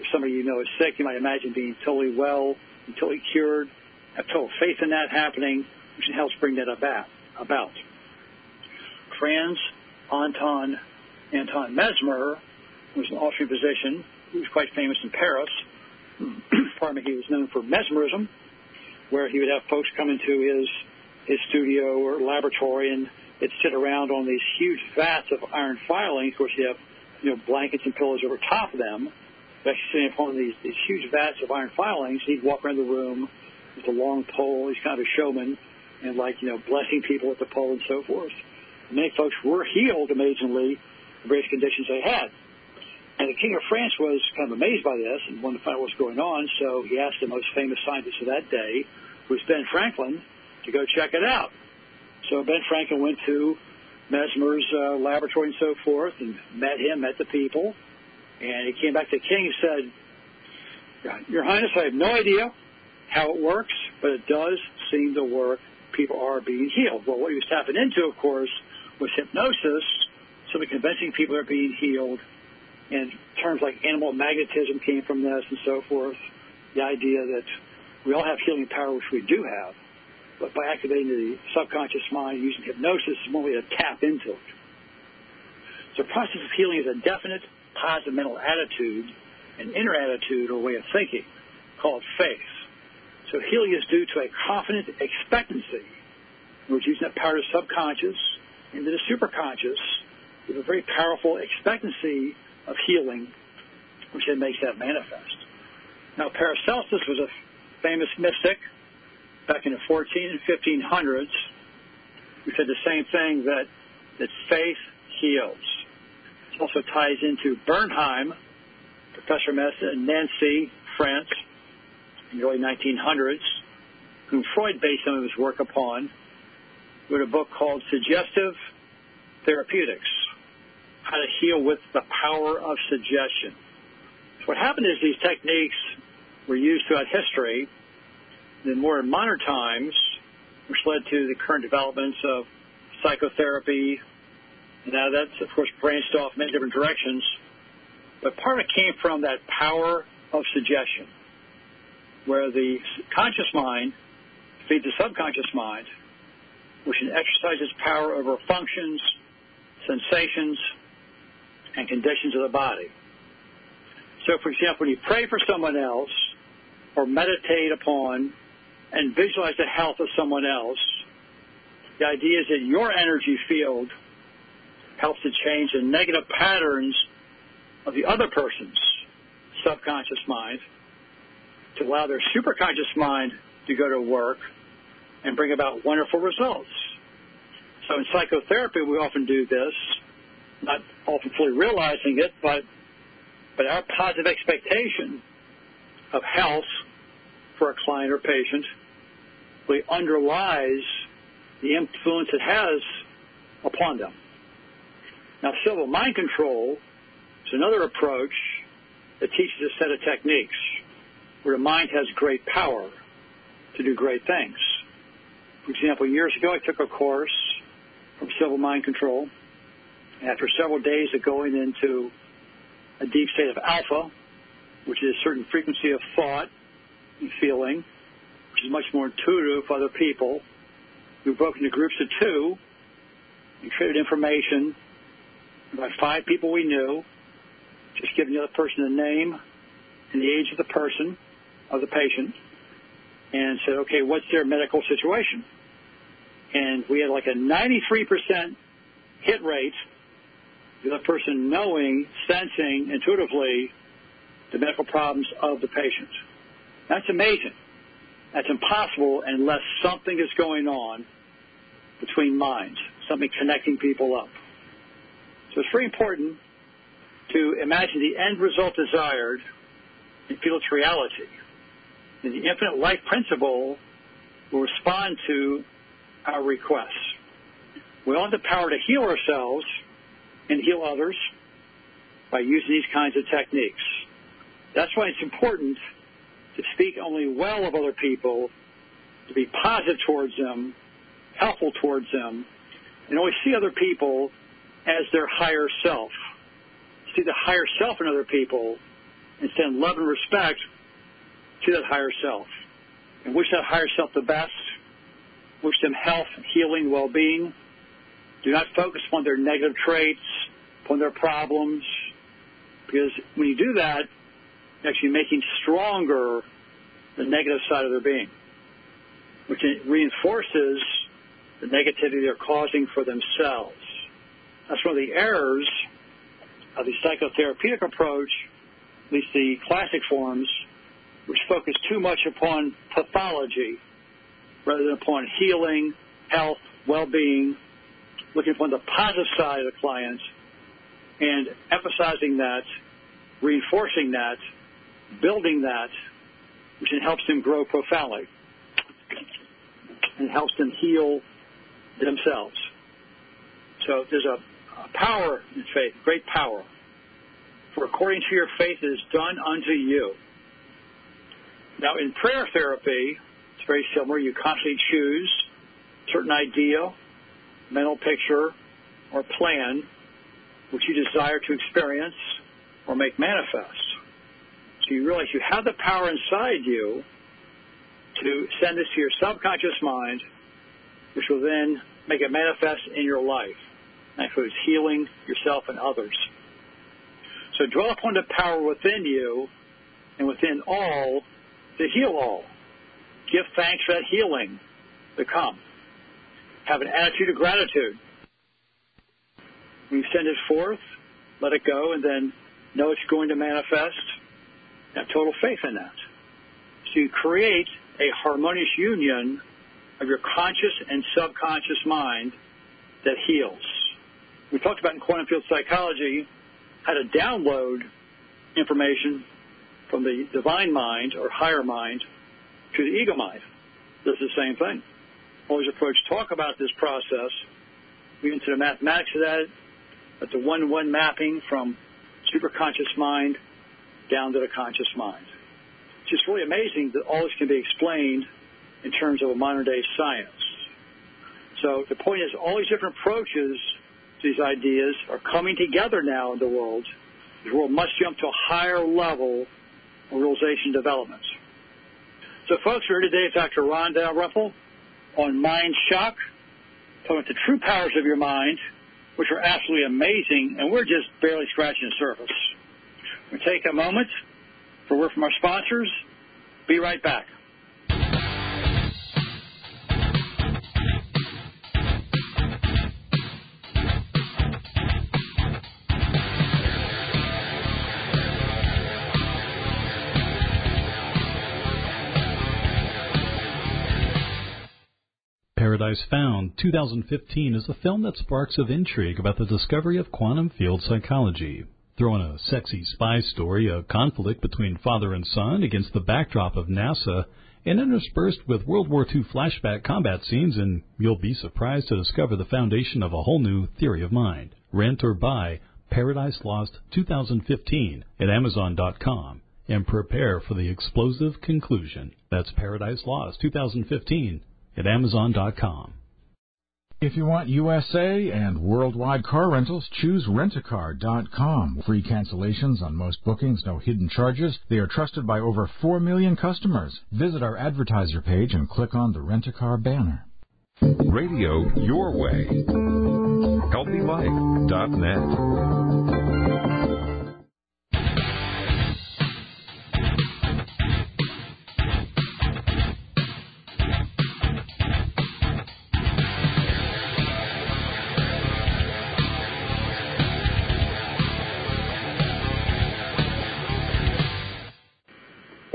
if somebody you know is sick, you might imagine being totally well, totally cured, have total faith in that happening, which helps bring that about. about. Franz Anton Anton Mesmer was an Austrian physician who was quite famous in Paris. *clears throat* Pardon me, he was known for mesmerism, where he would have folks come into his his studio or laboratory and it sit around on these huge vats of iron filings. Of course, you have you know blankets and pillows over top of them. Actually sitting upon these these huge vats of iron filings. He'd walk around the room with a long pole. He's kind of a showman, and like you know blessing people with the pole and so forth. Many folks were healed amazingly the various conditions they had. And the King of France was kind of amazed by this and wanted to find out what's going on. So he asked the most famous scientist of that day, who was Ben Franklin, to go check it out. So Ben Franklin went to Mesmer's uh, laboratory and so forth and met him, met the people. And he came back to the king and said, Your Highness, I have no idea how it works, but it does seem to work. People are being healed. Well, what he was tapping into, of course, was hypnosis, so the convincing people are being healed. And terms like animal magnetism came from this and so forth. The idea that we all have healing power, which we do have, but by activating the subconscious mind using hypnosis is one way to tap into it. So process of healing is a definite positive mental attitude, an inner attitude or way of thinking called faith. So healing is due to a confident expectancy, which using that power of subconscious into the superconscious with a very powerful expectancy of healing, which then makes that manifest. Now, Paracelsus was a famous mystic back in the 14 and 1500s who said the same thing that, that faith heals. It also ties into Bernheim, Professor of Medicine, and Nancy, France, in the early 1900s, whom Freud based some of his work upon, wrote a book called Suggestive Therapeutics, How to Heal with the Power of Suggestion. So what happened is these techniques were used throughout history, then more modern times, which led to the current developments of psychotherapy. Now that's, of course, branched off in many different directions, but part of it came from that power of suggestion, where the conscious mind feeds the subconscious mind, which exercises power over functions, sensations, and conditions of the body. So, for example, when you pray for someone else or meditate upon and visualize the health of someone else, the idea is that your energy field helps to change the negative patterns of the other person's subconscious mind to allow their superconscious mind to go to work and bring about wonderful results. So in psychotherapy, we often do this, not often fully realizing it, but but our positive expectation of health for a client or patient really underlies the influence it has upon them. Now, Silva mind control is another approach that teaches a set of techniques where the mind has great power to do great things. For example, years ago, I took a course from Silva mind control. After several days of going into a deep state of alpha, which is a certain frequency of thought and feeling, which is much more intuitive for other people, we broke into groups of two and traded information about five people we knew, just giving the other person the name and the age of the person, of the patient, and said, okay, what's their medical situation? And we had like a 93% hit rate, the other person knowing, sensing intuitively the medical problems of the patient. That's amazing. That's impossible unless something is going on between minds, something connecting people up. So it's very important to imagine the end result desired and feel its reality. And the infinite life principle will respond to our requests. We all have the power to heal ourselves and heal others by using these kinds of techniques. That's why it's important to speak only well of other people, to be positive towards them, helpful towards them, and always see other people as their higher self. See the higher self in other people and send love and respect to that higher self. And wish that higher self the best. Wish them health, healing, well being. Do not focus upon their negative traits, upon their problems, because when you do that, actually making stronger the negative side of their being, which reinforces the negativity they're causing for themselves. That's one of the errors of the psychotherapeutic approach, at least the classic forms, which focus too much upon pathology rather than upon healing, health, well-being, looking upon the positive side of the client and emphasizing that, reinforcing that, building that, which helps them grow profoundly. and helps them heal themselves. So there's a, a power in faith, great power. For according to your faith it is done unto you. Now in prayer therapy, it's very similar. You constantly choose a certain idea, mental picture, or plan which you desire to experience or make manifest. So you realize you have the power inside you to send this to your subconscious mind, which will then make it manifest in your life. That includes healing yourself and others. So draw upon the power within you and within all to heal all. Give thanks for that healing to come. Have an attitude of gratitude. When you send it forth, let it go, and then know it's going to manifest. Have total faith in that. You create a harmonious union of your conscious and subconscious mind that heals. We talked about in quantum field psychology how to download information from the divine mind or higher mind to the ego mind. Does the same thing. Always approach talk about this process. We into the mathematics of that, but the one-one mapping from superconscious mind down to the conscious mind. It's just really amazing that all this can be explained in terms of a modern day science. So the point is, all these different approaches to these ideas are coming together now in the world. The world must jump to a higher level of realization development. So, folks, we're here today with Dr. Ron Dalrymple on Mind Shock, talking about the true powers of your mind, which are absolutely amazing, and we're just barely scratching the surface. We'll take a moment for a word from our sponsors. Be right back. Paradise Found 2015 is a film that sparks of intrigue about the discovery of quantum field psychology. Throw in a sexy spy story, a conflict between father and son against the backdrop of NASA, and interspersed with World War II flashback combat scenes, and you'll be surprised to discover the foundation of a whole new theory of mind. Rent or buy Paradise Lost 2015 at Amazon.com and prepare for the explosive conclusion. That's Paradise Lost 2015 at Amazon.com. If you want USA and worldwide car rentals, choose rentacar.com. Free cancellations on most bookings, no hidden charges. They are trusted by over 4 million customers. Visit our advertiser page and click on the Rent-A-Car banner. Radio Your Way. HealthyLife.net.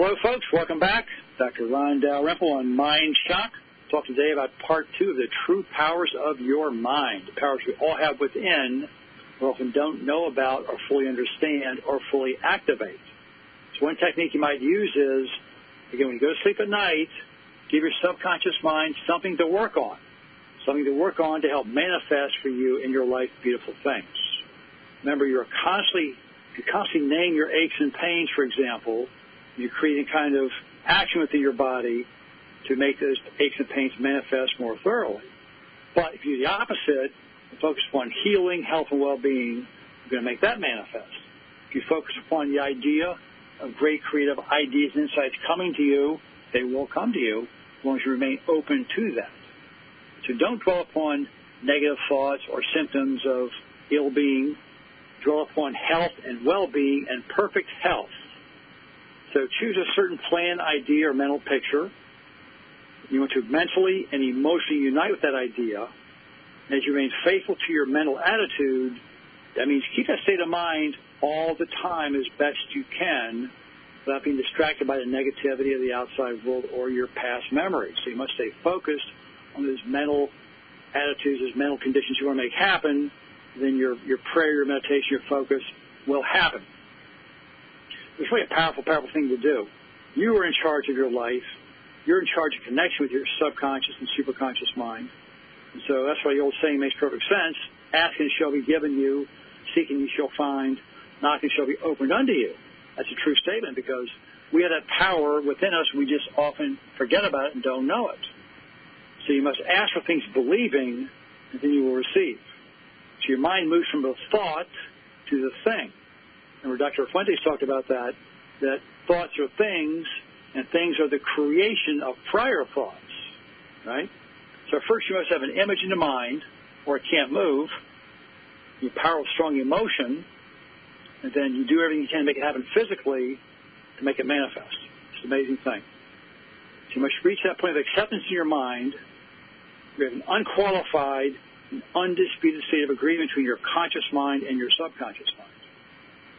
Hello, folks. Welcome back. Dr. Ron Dalrymple on Mind Shock. Talk today about part two of the true powers of your mind, the powers we all have within, we often don't know about or fully understand or fully activate. So one technique you might use is, again, when you go to sleep at night, give your subconscious mind something to work on, something to work on to help manifest for you in your life beautiful things. Remember, you're constantly, you constantly name your aches and pains, for example, you're creating kind of action within your body to make those aches and pains manifest more thoroughly. But if you do the opposite, focus upon healing, health, and well-being, you're going to make that manifest. If you focus upon the idea of great creative ideas and insights coming to you, they will come to you as long as you remain open to that. So don't dwell upon negative thoughts or symptoms of ill-being. Dwell upon health and well-being and perfect health so choose a certain plan, idea, or mental picture. You want to mentally and emotionally unite with that idea. As you remain faithful to your mental attitude, that means keep that state of mind all the time as best you can without being distracted by the negativity of the outside world or your past memories. So you must stay focused on those mental attitudes, those mental conditions you want to make happen. Then your, your prayer, your meditation, your focus will happen. It's really a powerful, powerful thing to do. You are in charge of your life. you're in charge of connection with your subconscious and superconscious mind. And so that's why the old saying makes perfect sense. Asking shall be given you, seeking you shall find, knocking shall be opened unto you. That's a true statement because we have that power within us. We just often forget about it and don't know it. So you must ask for things believing, and then you will receive. So your mind moves from the thought to the thing. And Dr. Fuentes talked about that, that thoughts are things, and things are the creation of prior thoughts, right? So first you must have an image in the mind, or it can't move. You power strong emotion, and then you do everything you can to make it happen physically to make it manifest. It's an amazing thing. So you must reach that point of acceptance in your mind. You have an unqualified, an undisputed state of agreement between your conscious mind and your subconscious mind.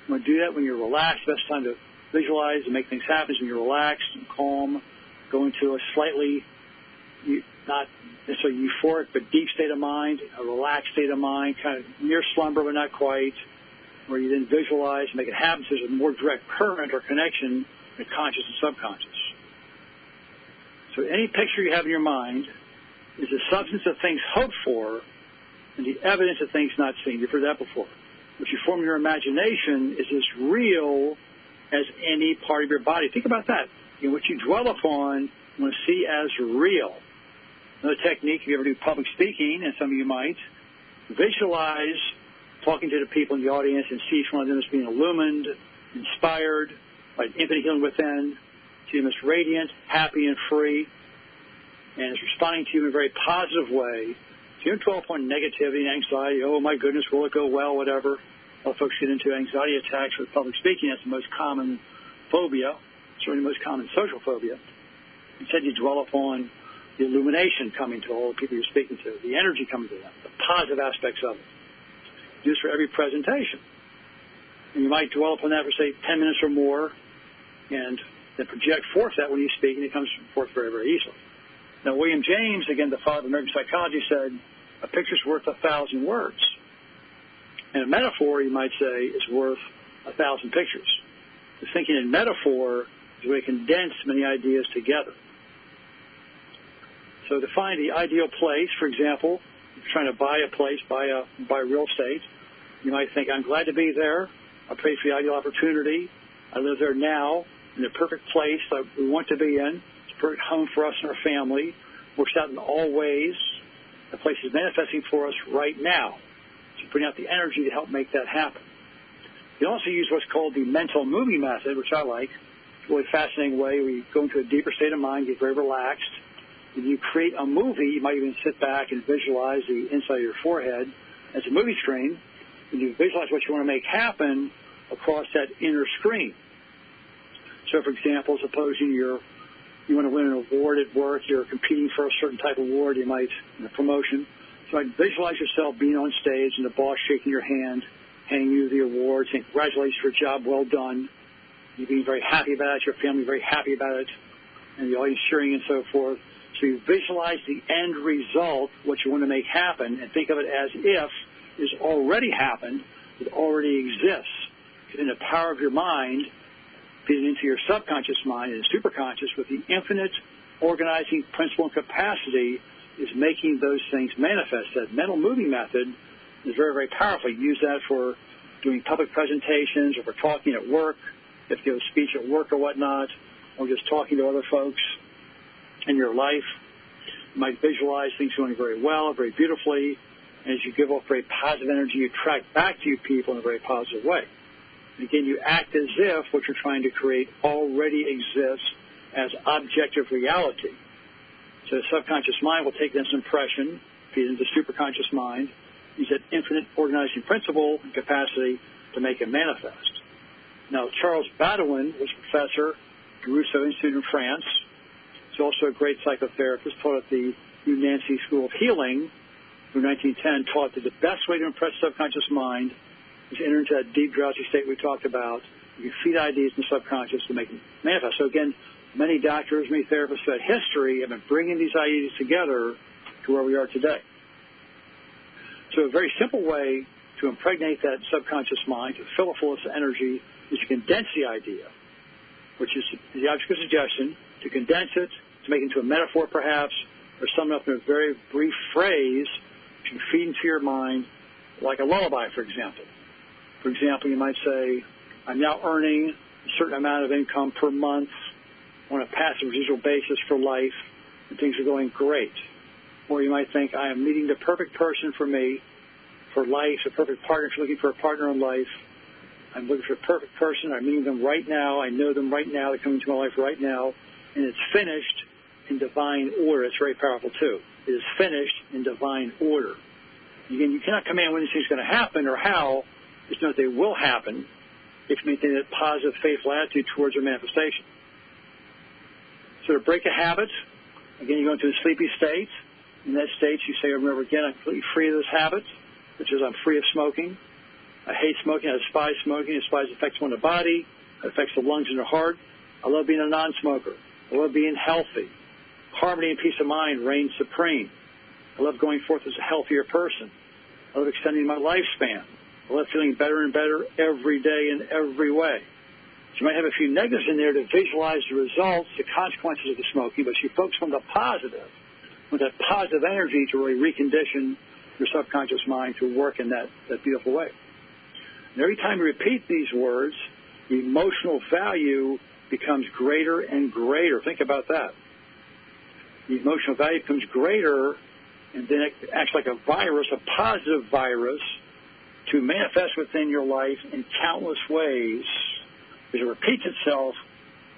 You want to do that when you're relaxed. Best time to visualize and make things happen is when you're relaxed and calm. Go into a slightly, not necessarily euphoric, but deep state of mind, a relaxed state of mind, kind of near slumber but not quite where you then visualize and make it happen so there's a more direct current or connection in conscious and subconscious. So any picture you have in your mind is the substance of things hoped for and the evidence of things not seen. You've heard that before. What you form in your imagination is as real as any part of your body. Think about that. You know, what you dwell upon, you want to see as real. Another technique, if you ever do public speaking, and some of you might, visualize talking to the people in the audience and see each one of them as being illumined, inspired by infinite healing within, see them as radiant, happy, and free, and is responding to you in a very positive way. So you don't dwell upon negativity and anxiety, oh my goodness, will it go well, whatever. A folks get into anxiety attacks with public speaking. That's the most common phobia, certainly the most common social phobia. Instead, you dwell upon the illumination coming to all the people you're speaking to, the energy coming to them, the positive aspects of it this for every presentation. And you might dwell upon that for, say, 10 minutes or more, and then project forth that when you speak, and it comes forth very, very easily. Now, William James, again, the father of American psychology, said, a picture's worth a thousand words. And a metaphor, you might say, is worth a thousand pictures. The thinking in metaphor is way to condense many ideas together. So to find the ideal place, for example, trying to buy a place, buy a buy real estate, you might think, I'm glad to be there. I pray for the ideal opportunity. I live there now in the perfect place that we want to be in. It's a perfect home for us and our family. Works out in all ways. The place is manifesting for us right now. So putting out the energy to help make that happen. You also use what's called the mental movie method, which I like. It's a really fascinating way. We go into a deeper state of mind, get very relaxed, when you create a movie, you might even sit back and visualize the inside of your forehead as a movie screen, and you visualize what you want to make happen across that inner screen. So, for example, supposing you're you want to win an award at work, you're competing for a certain type of award, you might a promotion. So visualize yourself being on stage and the boss shaking your hand, handing you the award, saying congratulations for a job well done. You being very happy about it, your family very happy about it, and the audience cheering and so forth. So you visualize the end result, what you want to make happen, and think of it as if it's already happened, it already exists. In the power of your mind, feeding into your subconscious mind and superconscious with the infinite organizing principle and capacity is making those things manifest. That mental moving method is very, very powerful. You use that for doing public presentations or for talking at work, if you give a speech at work or whatnot, or just talking to other folks in your life. You might visualize things going very well, very beautifully. And as you give off very positive energy, you attract back to you people in a very positive way. And again, you act as if what you're trying to create already exists as objective reality. The subconscious mind will take this impression, feed it into the superconscious mind, use that infinite organizing principle and capacity to make it manifest. Now, Charles Baudouin was a professor at the Rousseau Institute in France, He's also a great psychotherapist, taught at the New Nancy School of Healing through 1910, taught that the best way to impress the subconscious mind is to enter into that deep drowsy state we talked about. You feed ideas in the subconscious to make them manifest. So again, many doctors, many therapists throughout history have been bringing these ideas together to where we are today. So a very simple way to impregnate that subconscious mind, to fill it full of energy, is to condense the idea, which is the object of suggestion, to condense it, to make it into a metaphor, perhaps, or sum it up in a very brief phrase to feed into your mind, like a lullaby, for example. For example, you might say, I'm now earning a certain amount of income per month on a passive residual basis for life, and things are going great. Or you might think, I am meeting the perfect person for me, for life, a perfect partner, if you're looking for a partner in life. I'm looking for a perfect person. I'm meeting them right now. I know them right now. They're coming into my life right now. And it's finished in divine order. It's very powerful, too. It is finished in divine order. Again, you cannot command when these things going to happen or how. Just know that they will happen if you maintain that positive, faithful attitude towards your manifestation. So to break a habit, again, you go into a sleepy state. In that state, you say, I remember again, I'm completely free of this habit, which is I'm free of smoking. I hate smoking. I despise smoking. I despise the effects on the body. It affects the lungs and the heart. I love being a non-smoker. I love being healthy. Harmony and peace of mind reign supreme. I love going forth as a healthier person. I love extending my lifespan. I love feeling better and better every day in every way. You might have a few negatives in there to visualize the results, the consequences of the smoking, but she focus on the positive, with that positive energy to really recondition your subconscious mind to work in that, that beautiful way. And every time you repeat these words, the emotional value becomes greater and greater. Think about that. The emotional value becomes greater, and then it acts like a virus, a positive virus, to manifest within your life in countless ways. Is it repeats itself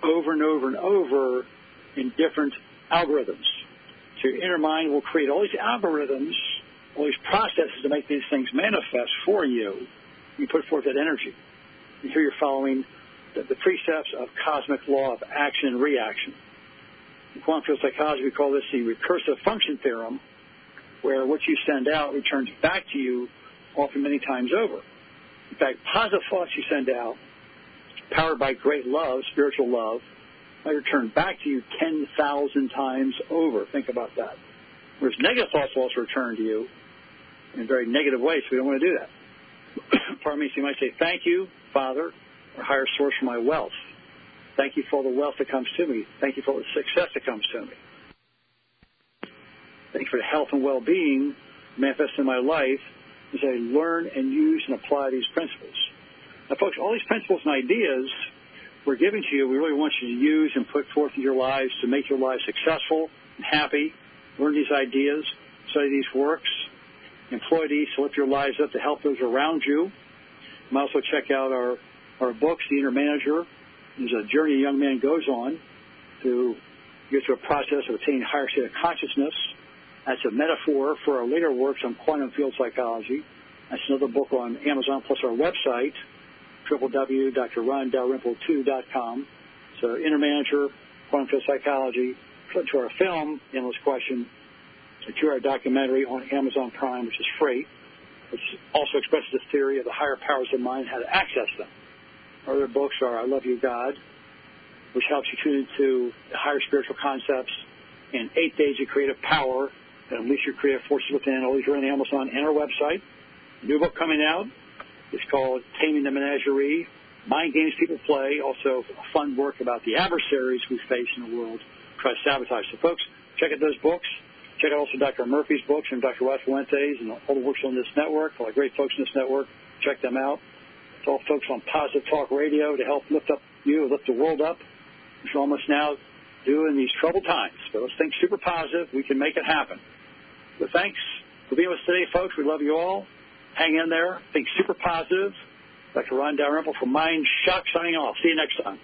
over and over and over in different algorithms. So your inner mind will create all these algorithms, all these processes to make these things manifest for you. You put forth that energy. And here you're following the, the precepts of cosmic law of action and reaction. In quantum field psychology, we call this the recursive function theorem, where what you send out returns back to you often many times over. In fact, positive thoughts you send out, powered by great love, spiritual love, I return back to you 10,000 times over. Think about that. Whereas negative thoughts will also return to you in very negative ways, so we don't want to do that. *clears throat* Pardon me, so you might say, Thank you, Father, or higher source for my wealth. Thank you for all the wealth that comes to me. Thank you for all the success that comes to me. Thank you for the health and well being manifest in my life as I learn and use and apply these principles. Now, folks, all these principles and ideas we're giving to you, we really want you to use and put forth in your lives to make your lives successful and happy. Learn these ideas, study these works, employ these to lift your lives up to help those around you. You might also check out our, our books, The Inner Manager. There's a journey a young man goes on to get through a process of attaining higher state of consciousness. That's a metaphor for our later works on quantum field psychology. That's another book on Amazon plus our website, www.drrondalrymple2.com. So Inner Manager, Quantum Psychology, to our film, Endless Question, a two-hour documentary on Amazon Prime, which is free, which also expresses the theory of the higher powers of mind, how to access them. Our Other books are I Love You, God, which helps you tune into higher spiritual concepts, and Eight Days of Creative Power, that unleash your creative forces within. All these are on Amazon and our website. New book coming out it's called Taming the Menagerie, Mind Games People Play, also fun work about the adversaries we face in the world, try to sabotage. So, folks, check out those books. Check out also Dr. Murphy's books and Dr. Fuentes and all the works on this network, all the great folks in this network. Check them out. It's all folks on Positive Talk Radio to help lift up you, lift the world up, we're almost now doing these troubled times. But let's think super positive. We can make it happen. So thanks for being with us today, folks. We love you all. Hang in there. Think super positive. Dr. Ron Dalrymple from Mind Shock signing off. See you next time.